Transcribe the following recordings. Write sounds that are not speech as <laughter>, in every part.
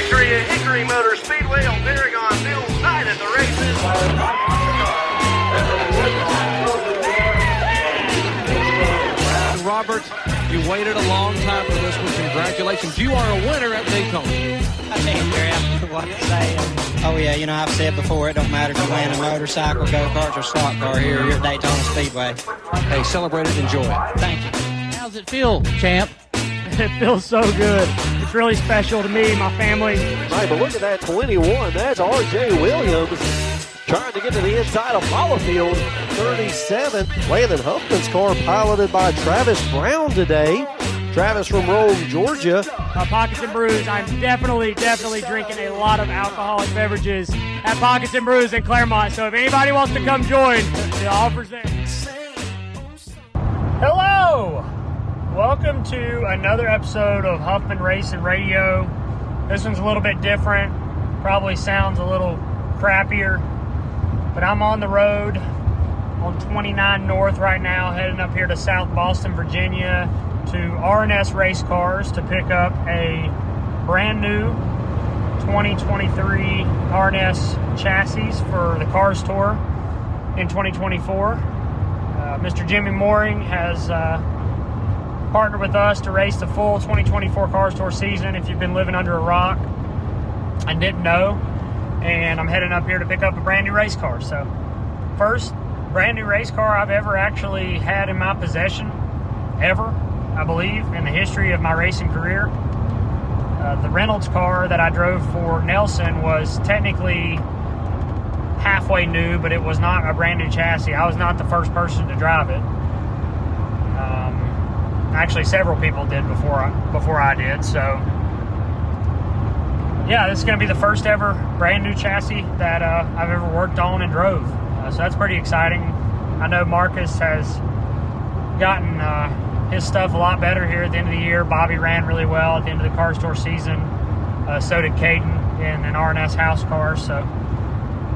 Victory at Hickory Motor Speedway on Paragon Field night at the races. Robert, you waited a long time for this one. Congratulations. You are a winner at Daytona. I can't figure out what to say. Oh yeah, you know I've said before it don't matter if you win a motorcycle, go karts, or slot car here. You're at Daytona Speedway. Hey, celebrate it, enjoy it. Thank you. How's it feel, champ? <laughs> It feels so good. It's really special to me, my family. Right, but look at that 21. That's R.J. Williams trying to get to the inside of Field. 37. Landon Huffman's car piloted by Travis Brown today. Travis from Rome, Georgia. Uh, Pockets and Brews, I'm definitely, definitely drinking a lot of alcoholic beverages at Pockets and Brews in Claremont. So if anybody wants to come join, the offer's there. Hello! Welcome to another episode of Huffman Racing Radio. This one's a little bit different, probably sounds a little crappier, but I'm on the road on 29 North right now, heading up here to South Boston, Virginia to R&S Race Cars to pick up a brand new 2023 R&S chassis for the Cars Tour in 2024. Uh, Mr. Jimmy Mooring has uh, partnered with us to race the full 2024 Cars Tour season. If you've been living under a rock and didn't know, and I'm heading up here to pick up a brand new race car. So, first brand new race car I've ever actually had in my possession, ever, I believe, in the history of my racing career. Uh, the Reynolds car that I drove for Nelson was technically halfway new, but it was not a brand new chassis. I was not the first person to drive it. Actually, several people did before I, before I did. So, yeah, this is going to be the first ever brand new chassis that uh, I've ever worked on and drove. Uh, so that's pretty exciting. I know Marcus has gotten uh, his stuff a lot better here at the end of the year. Bobby ran really well at the end of the Cars Tour season. Uh, so did Caden in an R&S house car. So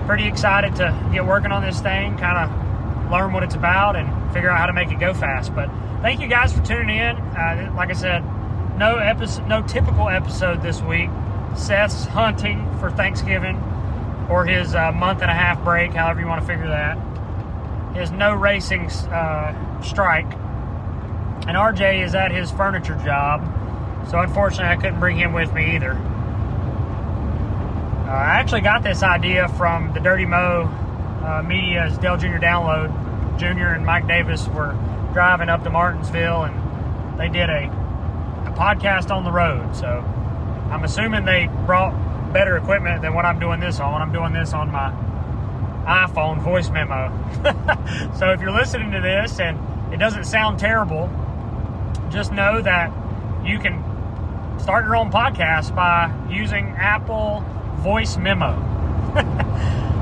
pretty excited to get working on this thing, kind of learn what it's about and figure out how to make it go fast. But thank you guys for tuning in. Uh, like I said, no episode, no typical episode this week. Seth's hunting for Thanksgiving or his uh, month and a half break, however you want to figure that. His no racing uh, strike. And RJ is at his furniture job, so unfortunately I couldn't bring him with me either. Uh, I actually got this idea from the Dirty Mo uh, Media's Dale Jr. download. Junior and Mike Davis were driving up to Martinsville and they did a, a podcast on the road. So I'm assuming they brought better equipment than what I'm doing this on. I'm doing this on my iPhone voice memo. <laughs> so if you're listening to this and it doesn't sound terrible, just know that you can start your own podcast by using Apple Voice Memo. <laughs>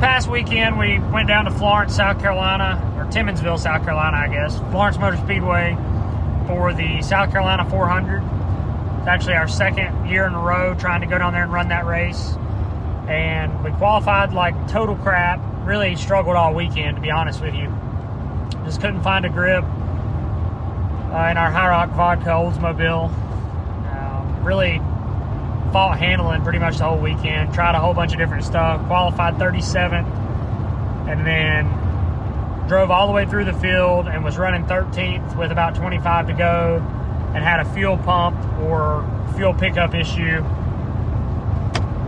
past weekend, we went down to Florence, South Carolina, or Timminsville, South Carolina, I guess, Florence Motor Speedway for the South Carolina 400. It's actually our second year in a row trying to go down there and run that race. And we qualified like total crap. Really struggled all weekend, to be honest with you. Just couldn't find a grip uh, in our High Rock Vodka Oldsmobile. Uh, really fought handling pretty much the whole weekend. Tried a whole bunch of different stuff. Qualified 37th. And then drove all the way through the field and was running 13th with about 25 to go and had a fuel pump or fuel pickup issue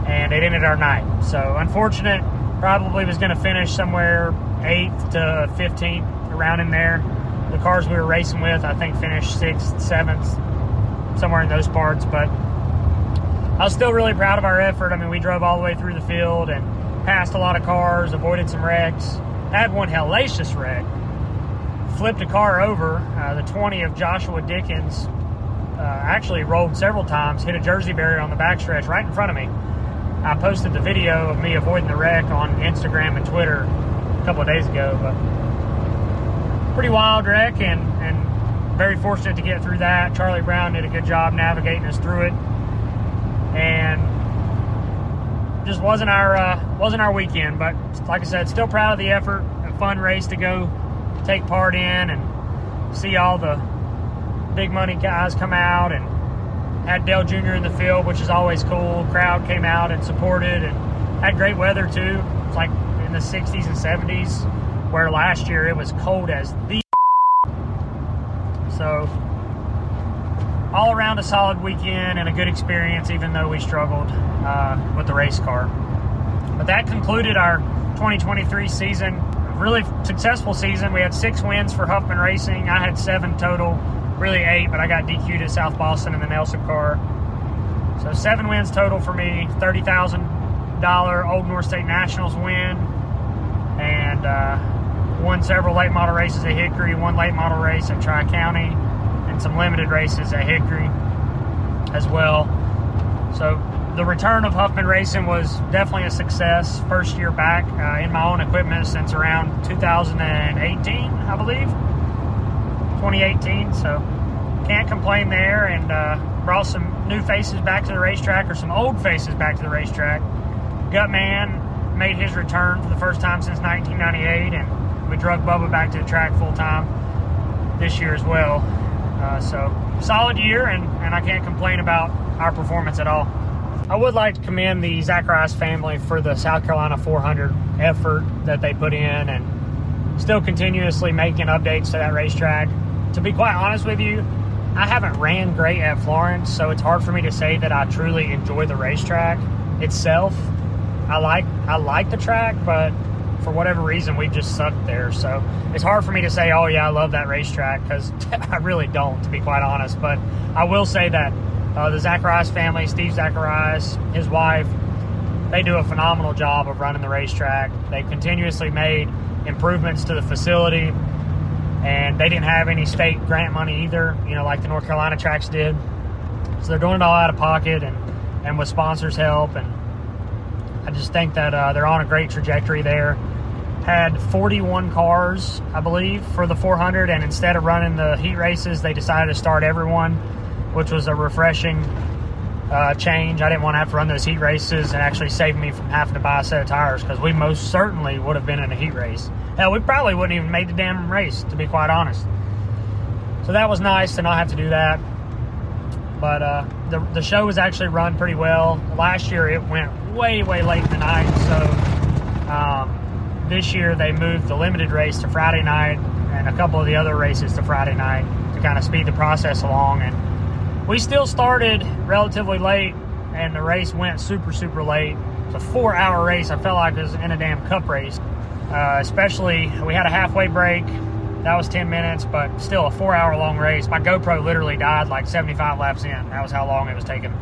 and it ended our night so unfortunate probably was going to finish somewhere 8th to 15th around in there the cars we were racing with i think finished 6th 7th somewhere in those parts but i was still really proud of our effort i mean we drove all the way through the field and passed a lot of cars avoided some wrecks I had one hellacious wreck. Flipped a car over. Uh, the 20 of Joshua Dickens uh, actually rolled several times, hit a Jersey barrier on the backstretch right in front of me. I posted the video of me avoiding the wreck on Instagram and Twitter a couple of days ago. But pretty wild wreck, and, and very fortunate to get through that. Charlie Brown did a good job navigating us through it, and just wasn't our uh, wasn't our weekend. But like I said, still proud of the effort. A fun race to go take part in and see all the big money guys come out and had Dale Jr. in the field, which is always cool. Crowd came out and supported and had great weather too. It's like in the 60s and 70s, where last year it was cold as the. <laughs> So, all around a solid weekend and a good experience, even though we struggled uh, with the race car. But that concluded our 2023 season. Really successful season. We had six wins for Huffman Racing. I had seven total, really eight, but I got DQ'd at South Boston in the Nelson car. So seven wins total for me. Thirty thousand dollar Old North State Nationals win, and uh, won several late model races at Hickory. One late model race at Tri County, and some limited races at Hickory as well. So the return of Huffman Racing was definitely a success. First year back uh, in my own equipment since around 2018, I believe. 2018, so can't complain there. And uh, brought some new faces back to the racetrack, or some old faces back to the racetrack. Gutman made his return for the first time since 1998, and we drug Bubba back to the track full time this year as well. Uh, so solid year, and, and I can't complain about our performance at all. I would like to commend the Zacharias family for the South Carolina 400 effort that they put in and still continuously making updates to that racetrack. To be quite honest with you, I haven't ran great at Florence, so it's hard for me to say that I truly enjoy the racetrack itself. I like I like the track, but for whatever reason we've just sucked there. So it's hard for me to say, "Oh yeah, I love that racetrack" because <laughs> I really don't, to be quite honest. But I will say that uh, the Zacharias family, Steve Zacharias, his wife, they do a phenomenal job of running the racetrack. They continuously made improvements to the facility, and they didn't have any state grant money either, you know, like the North Carolina tracks did. So they're doing it all out of pocket and, and with sponsors' help. And I just think that uh, they're on a great trajectory there. Had 41 cars, I believe, for the 400, and instead of running the heat races, they decided to start everyone which was a refreshing uh, change. I didn't want to have to run those heat races and actually save me from having to buy a set of tires because we most certainly would have been in a heat race. Hell, we probably wouldn't even made the damn race, to be quite honest. So that was nice to not have to do that. But uh, the, the show was actually run pretty well. Last year it went way, way late in the night. So um, this year they moved the limited race to Friday night and a couple of the other races to Friday night to kind of speed the process along. And we still started relatively late and the race went super super late. It's a four hour race. I felt like it was in a damn cup race. Uh, especially we had a halfway break. That was 10 minutes but still a four hour long race. My gopro literally died like 75 laps in. That was how long it was taking.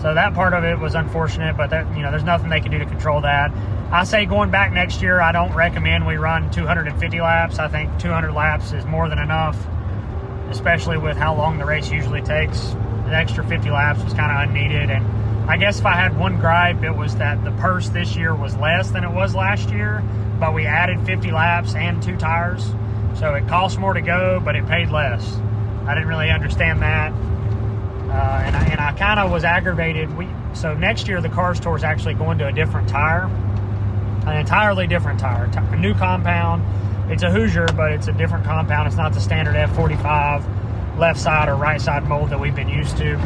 So that part of it was unfortunate but that you know there's nothing they can do to control that i say going back next year i don't recommend we run 250 laps i think 200 laps is more than enough especially with how long the race usually takes. The extra 50 laps was kind of unneeded. And I guess if I had one gripe, it was that the purse this year was less than it was last year, but we added 50 laps and two tires. So it cost more to go, but it paid less. I didn't really understand that. Uh, and I, I kind of was aggravated. We So next year, the Cars Tour is actually going to a different tire, an entirely different tire, a new compound it's a Hoosier, but it's a different compound. It's not the standard F45 left side or right side mold that we've been used to.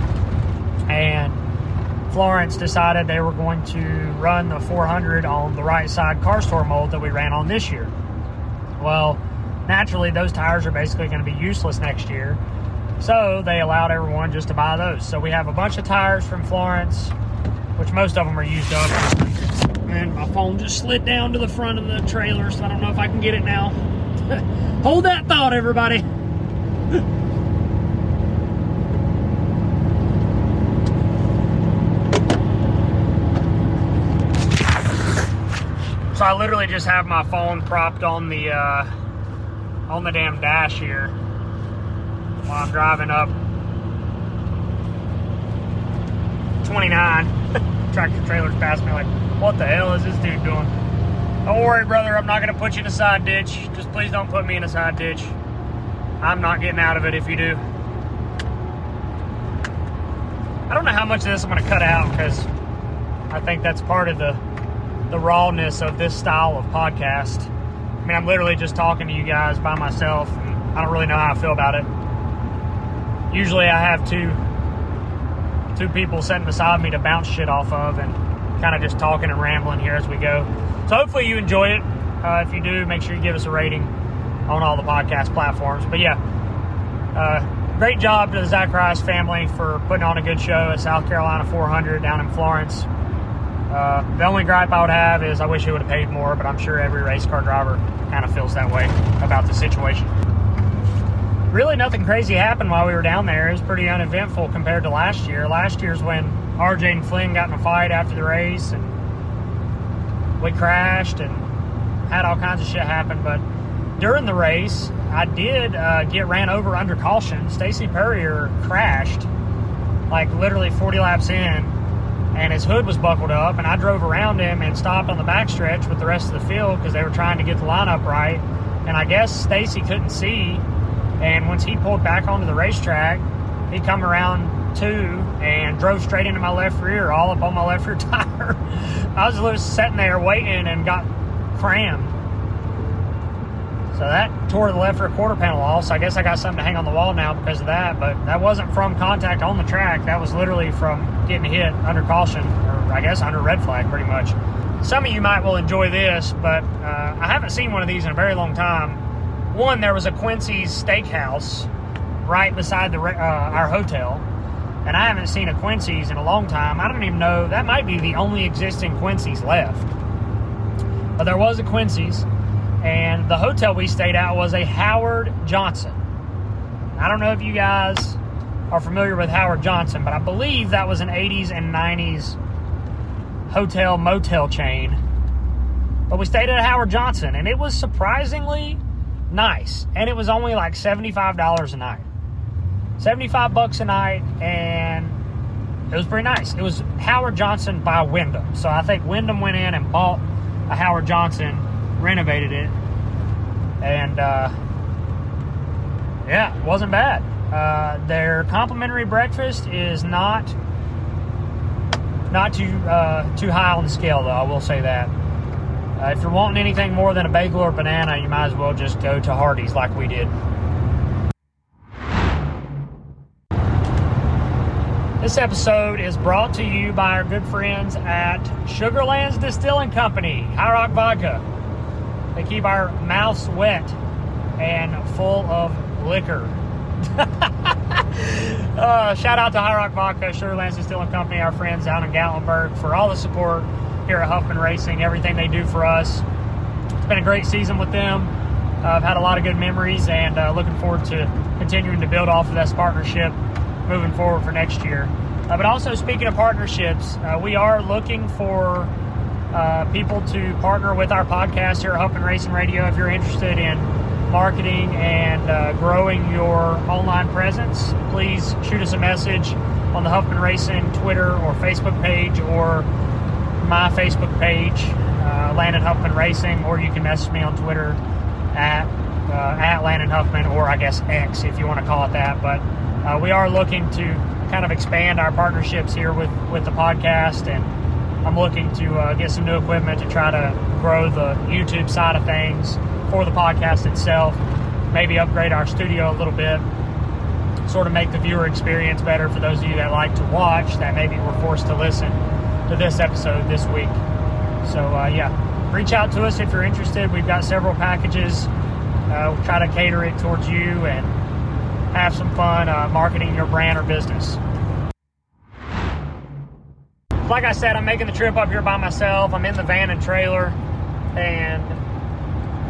And Florence decided they were going to run the 400 on the right side Cars Tour mold that we ran on this year. Well, naturally, those tires are basically going to be useless next year. So they allowed everyone just to buy those. So we have a bunch of tires from Florence, which most of them are used up. And my phone just slid down to the front of the trailer, so I don't know if I can get it now. <laughs> Hold that thought, everybody. <laughs> so I literally just have my phone propped on the uh, on the damn dash here while I'm driving up 29. <laughs> Tractor trailers past me like what the hell is this dude doing? Don't worry, brother. I'm not going to put you in a side ditch. Just please don't put me in a side ditch. I'm not getting out of it if you do. I don't know how much of this I'm going to cut out because I think that's part of the the rawness of this style of podcast. I mean, I'm literally just talking to you guys by myself. I don't really know how I feel about it. usually I have two two people sitting beside me to bounce shit off of and kind of just talking and rambling here as we go. So hopefully you enjoy it. Uh, if you do, make sure you give us a rating on all the podcast platforms. But yeah, uh, great job to the Zach Zacharias family for putting on a good show at South Carolina 400 down in Florence. Uh, the only gripe I would have is I wish he would have paid more, but I'm sure every race car driver kind of feels that way about the situation. Really, nothing crazy happened while we were down there. It was pretty uneventful compared to last year. Last year's when RJ and Flynn got in a fight after the race, and we crashed and had all kinds of shit happen. But during the race, I did uh, get ran over under caution. Stacy Perrier crashed, like literally 40 laps in, and his hood was buckled up. And I drove around him and stopped on the backstretch with the rest of the field because they were trying to get the lineup right. And I guess Stacy couldn't see. And once he pulled back onto the racetrack, he come around two drove straight into my left rear, all up on my left rear <laughs> tire. I was just sitting there waiting and got crammed. So that tore the left rear quarter panel off. So I guess I got something to hang on the wall now because of that. But that wasn't from contact on the track. That was literally from getting hit under caution, or I guess under red flag, pretty much. Some of you might will enjoy this, but uh, I haven't seen one of these in a very long time. One, there was a Quincy's Steakhouse right beside the uh, our hotel, and I haven't seen a Quincy's in a long time. I don't even know that might be the only existing Quincy's left. But there was a Quincy's, and the hotel we stayed at was a Howard Johnson. I don't know if you guys are familiar with Howard Johnson, but I believe that was an 80s and 90s hotel motel chain. But we stayed at Howard Johnson, and it was surprisingly nice, and it was only like $75 a night. 75 bucks a night, and it was pretty nice. It was Howard Johnson by Wyndham. So I think Wyndham went in and bought a Howard Johnson, renovated it, and uh, yeah, wasn't bad. Uh, their complimentary breakfast is not not too uh, too high on the scale, though. I will say that. Uh, if you're wanting anything more than a bagel or banana, you might as well just go to Hardee's like we did. This episode is brought to you by our good friends at Sugarlands Distilling Company, High Rock Vodka. They keep our mouths wet and full of liquor. <laughs> uh, shout out to High Rock Vodka, Sugarlands Distilling Company, our friends down in Gatlinburg, for all the support here at Huffman Racing, everything they do for us. It's been a great season with them. Uh, I've had a lot of good memories and uh, looking forward to continuing to build off of this partnership moving forward for next year. Uh, but also, speaking of partnerships, uh, we are looking for uh, people to partner with our podcast here at Huffman Racing Radio if you're interested in marketing and uh, growing your online presence. Please shoot us a message on the Huffman Racing Twitter or Facebook page or my Facebook page, uh, Landon Huffman Racing, or you can message me on Twitter at uh, at Landon Huffman, or I guess X if you want to call it that. But uh, we are looking to kind of expand our partnerships here with with the podcast, and I'm looking to uh, get some new equipment to try to grow the YouTube side of things for the podcast itself. Maybe upgrade our studio a little bit, sort of make the viewer experience better for those of you that like to watch that maybe were forced to listen to this episode this week. So, uh, yeah, reach out to us if you're interested. We've got several packages. Uh, we'll try to cater it towards you and have some fun uh, marketing your brand or business. Like I said, I'm making the trip up here by myself. I'm in the van and trailer, and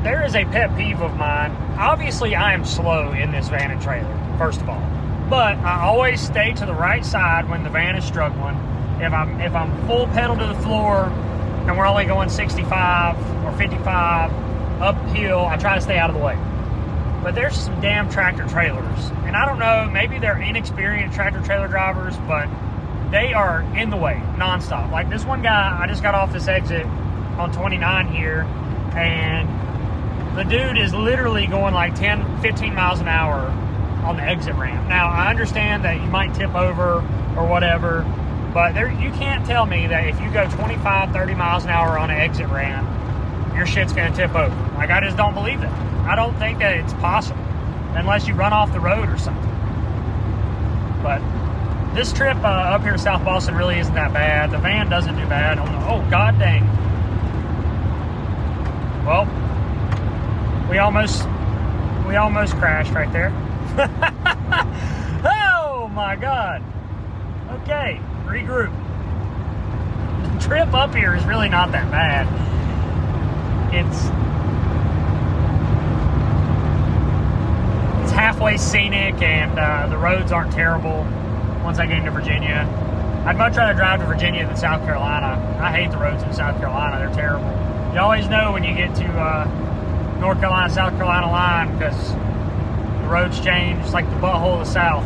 there is a pet peeve of mine. Obviously, I am slow in this van and trailer, first of all, but I always stay to the right side when the van is struggling if I'm if I'm full pedal to the floor and we're only going 65 or 55 uphill, I try to stay out of the way. But there's some damn tractor trailers, and I don't know, maybe they're inexperienced tractor trailer drivers, but they are in the way nonstop. Like this one guy, I just got off this exit on 29 here, and the dude is literally going like 10, 15 miles an hour on the exit ramp. Now, I understand that you might tip over or whatever, but there, you can't tell me that if you go 25, 30 miles an hour on an exit ramp, your shit's to tip over. Like, I just don't believe that. I don't think that it's possible unless you run off the road or something. But this trip uh, up here to South Boston really isn't that bad. The van doesn't do bad. On the, oh god dang! Well, we almost we almost crashed right there. <laughs> oh my god! Okay, regroup. The trip up here is really not that bad. It's halfway scenic and uh, the roads aren't terrible once I get into Virginia. I'd much rather drive to Virginia than South Carolina. I hate the roads in South Carolina, they're terrible. You always know when you get to uh, North Carolina, South Carolina line because the roads change. It's like the butthole of the South.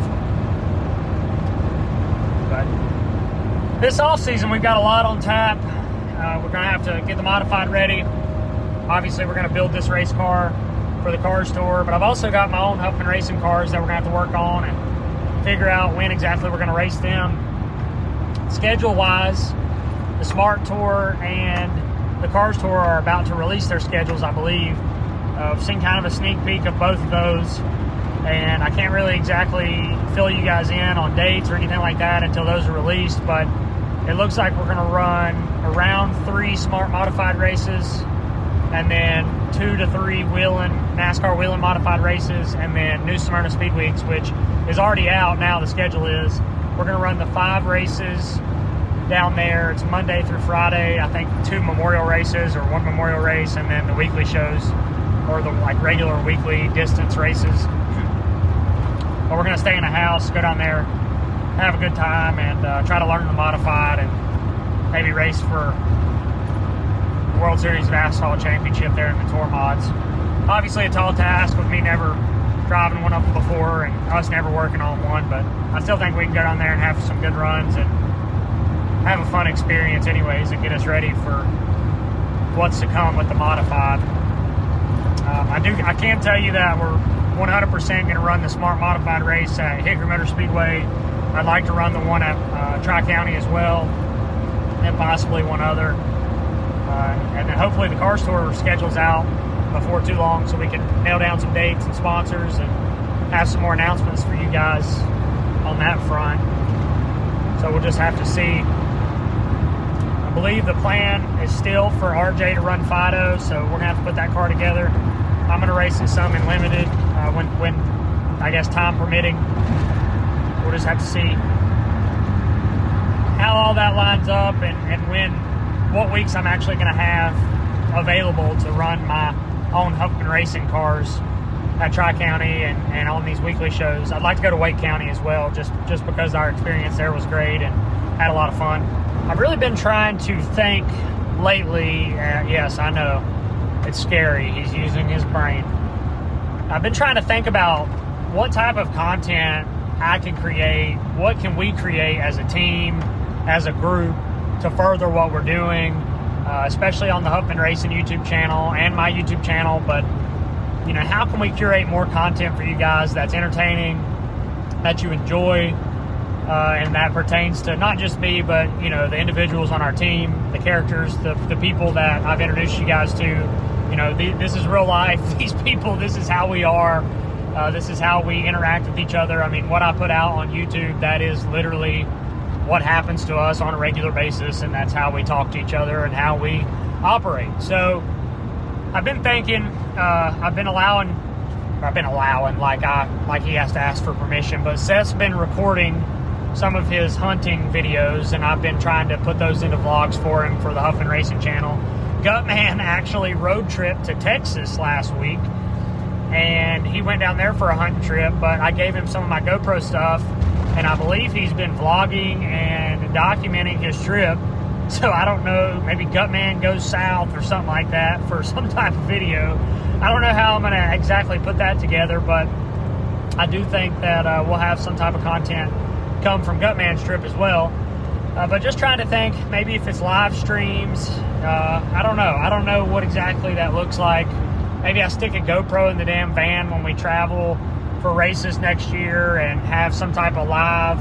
But this off season, we've got a lot on tap. Uh, we're going to have to get the modified ready. Obviously, we're going to build this race car for the Cars Tour, but I've also got my own Huffman Racing cars that we're going to have to work on and figure out when exactly we're going to race them. Schedule wise, the Smart Tour and the Cars Tour are about to release their schedules, I believe. Uh, I've seen kind of a sneak peek of both of those, and I can't really exactly fill you guys in on dates or anything like that until those are released. But it looks like we're going to run around three Smart Modified races, and then two to three Whelen NASCAR Whelen modified races, and then New Smyrna Speed Weeks, which is already out now. The schedule is we're going to run the five races down there. It's Monday through Friday. I think two memorial races or one memorial race, and then the weekly shows or the like regular weekly distance races. But we're going to stay in a house, go down there, have a good time, and uh, try to learn the modified and maybe race for World Series of Asphalt Championship there in the Tour mods. Obviously, a tall task with me never driving one up before and us never working on one, but I still think we can go down there and have some good runs and have a fun experience, anyways, and get us ready for what's to come with the modified. Um, I do. I can tell you that we're 100% going to run the Smart Modified race at Hickory Motor Speedway. I'd like to run the one at uh, Tri County as well, and possibly one other. And then hopefully the Cars Tour schedules out before too long so we can nail down some dates and sponsors and have some more announcements for you guys on that front. So we'll just have to see. I believe the plan is still for RJ to run Fido, so we're gonna have to put that car together. I'm gonna race in some in limited uh, when, when I guess time permitting. We'll just have to see how all that lines up and, and when, what weeks I'm actually gonna have available to run my own Huffman Racing cars at Tri County and, and on these weekly shows. I'd like to go to Wake County as well, just just because our experience there was great and had a lot of fun. I've really been trying to think lately. Uh, yes, I know it's scary. He's using his brain. I've been trying to think about what type of content I can create. What can we create as a team, as a group, to further what we're doing, uh, especially on the Huffman Racing YouTube channel and my YouTube channel. But you know, how can we curate more content for you guys that's entertaining, that you enjoy, uh, and that pertains to not just me, but you know, the individuals on our team, the characters, the, the people that I've introduced you guys to. You know, the, this is real life. <laughs> These people, this is how we are. Uh, this is how we interact with each other. I mean, what I put out on YouTube, that is literally what happens to us on a regular basis, and that's how we talk to each other and how we operate. So, I've been thinking, uh, I've been allowing, I've been allowing, like I, like he has to ask for permission. But Seth's been recording some of his hunting videos, and I've been trying to put those into vlogs for him for the Huffman Racing channel. Gutman <laughs> actually road trip to Texas last week, and he went down there for a hunting trip. But I gave him some of my GoPro stuff, and I believe he's been vlogging and documenting his trip. <laughs> So I don't know, maybe Gutman goes south or something like that for <laughs> some type of video. I don't know how I'm going to exactly put that together, but I do think that uh, we'll have some type of content come from Gutman's trip as well. Uh, but just trying to think, maybe if it's live streams, uh, I don't know. I don't know what exactly that looks like. Maybe I stick a GoPro in the damn van when we travel for races next year and have some type of live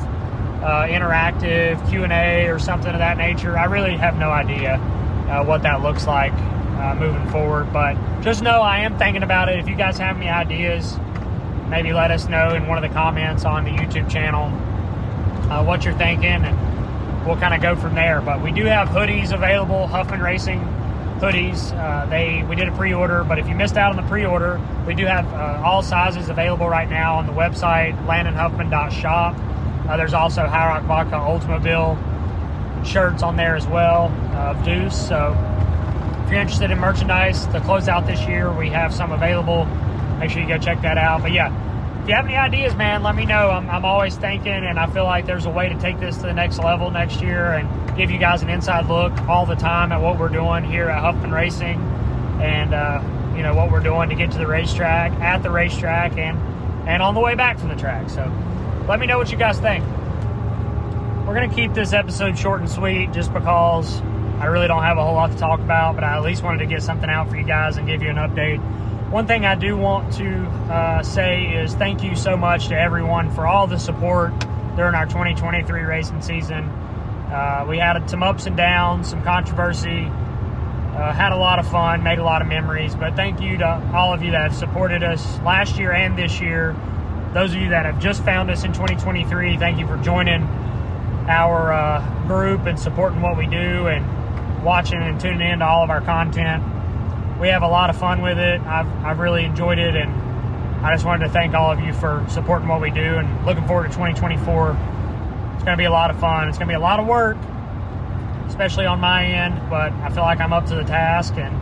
uh, interactive Q&A or something of that nature. I really have no idea uh, what that looks like uh, moving forward, but just know I am thinking about it. If you guys have any ideas, maybe let us know in one of the comments on the YouTube channel. uh, what you're thinking, and we'll kind of go from there. But we do have hoodies available, Huffman Racing hoodies. Uh, they we did a pre-order, but if you missed out on the pre-order, we do have uh, all sizes available right now on the website landonhuffman.shop. Uh, there's also High Rock Vodka Oldsmobile shirts on there as well of Deuce. So if you're interested in merchandise to close out this year, we have some available. Make sure you go check that out. But yeah, if you have any ideas, man, let me know. I'm, I'm always thinking, and I feel like there's a way to take this to the next level next year and give you guys an inside look all the time at what we're doing here at Huffman Racing and, uh, you know, what we're doing to get to the racetrack, at the racetrack, and, and on the way back from the track. So let me know what you guys think. We're going to keep this episode short and sweet just because I really don't have a whole lot to talk about, but I at least wanted to get something out for you guys and give you an update. One thing I do want to uh, say is thank you so much to everyone for all the support during our 2023 racing season. Uh, we had some ups and downs, some controversy, uh, had a lot of fun, made a lot of memories. But thank you to all of you that have supported us last year and this year. Those of you that have just found us in 2023, thank you for joining our uh, group and supporting what we do and watching and tuning in to all of our content. We have a lot of fun with it. I've, I've really enjoyed it, and I just wanted to thank all of you for supporting what we do and looking forward to 2024. It's going to be a lot of fun. It's going to be a lot of work, especially on my end, but I feel like I'm up to the task and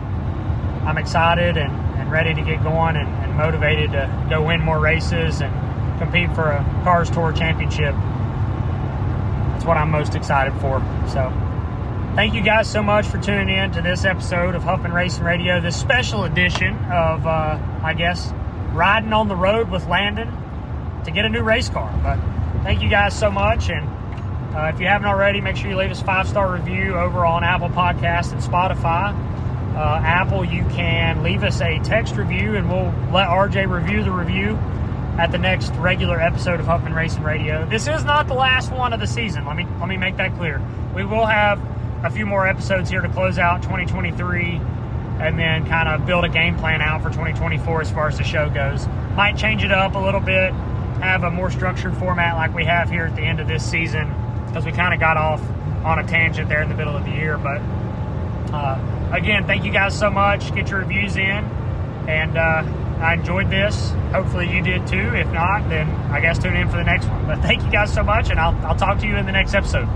I'm excited and, and ready to get going and, and motivated to go win more races and compete for a Cars Tour Championship that's what I'm most excited for. So, thank you guys so much for tuning in to this episode of Huffman Racing Radio, this special edition of, uh, I guess, riding on the road with Landon to get a new race car. But thank you guys so much. And uh, if you haven't already, make sure you leave us five star review over on Apple Podcasts and Spotify. Uh, Apple, you can leave us a text review and we'll let RJ review the review at the next regular episode of Huffman Racing Radio. This is not the last one of the season. Let me let me make that clear. We will have a few more episodes here to close out 2023 and then kind of build a game plan out for 2024 as far as the show goes. Might change it up a little bit, have a more structured format like we have here at the end of this season because we kind of got off on a tangent there in the middle of the year. But uh, again, thank you guys so much. Get your reviews in and uh, I enjoyed this. Hopefully you did too. If not, then I guess tune in for the next one. But thank you guys so much, and I'll, I'll talk to you in the next episode.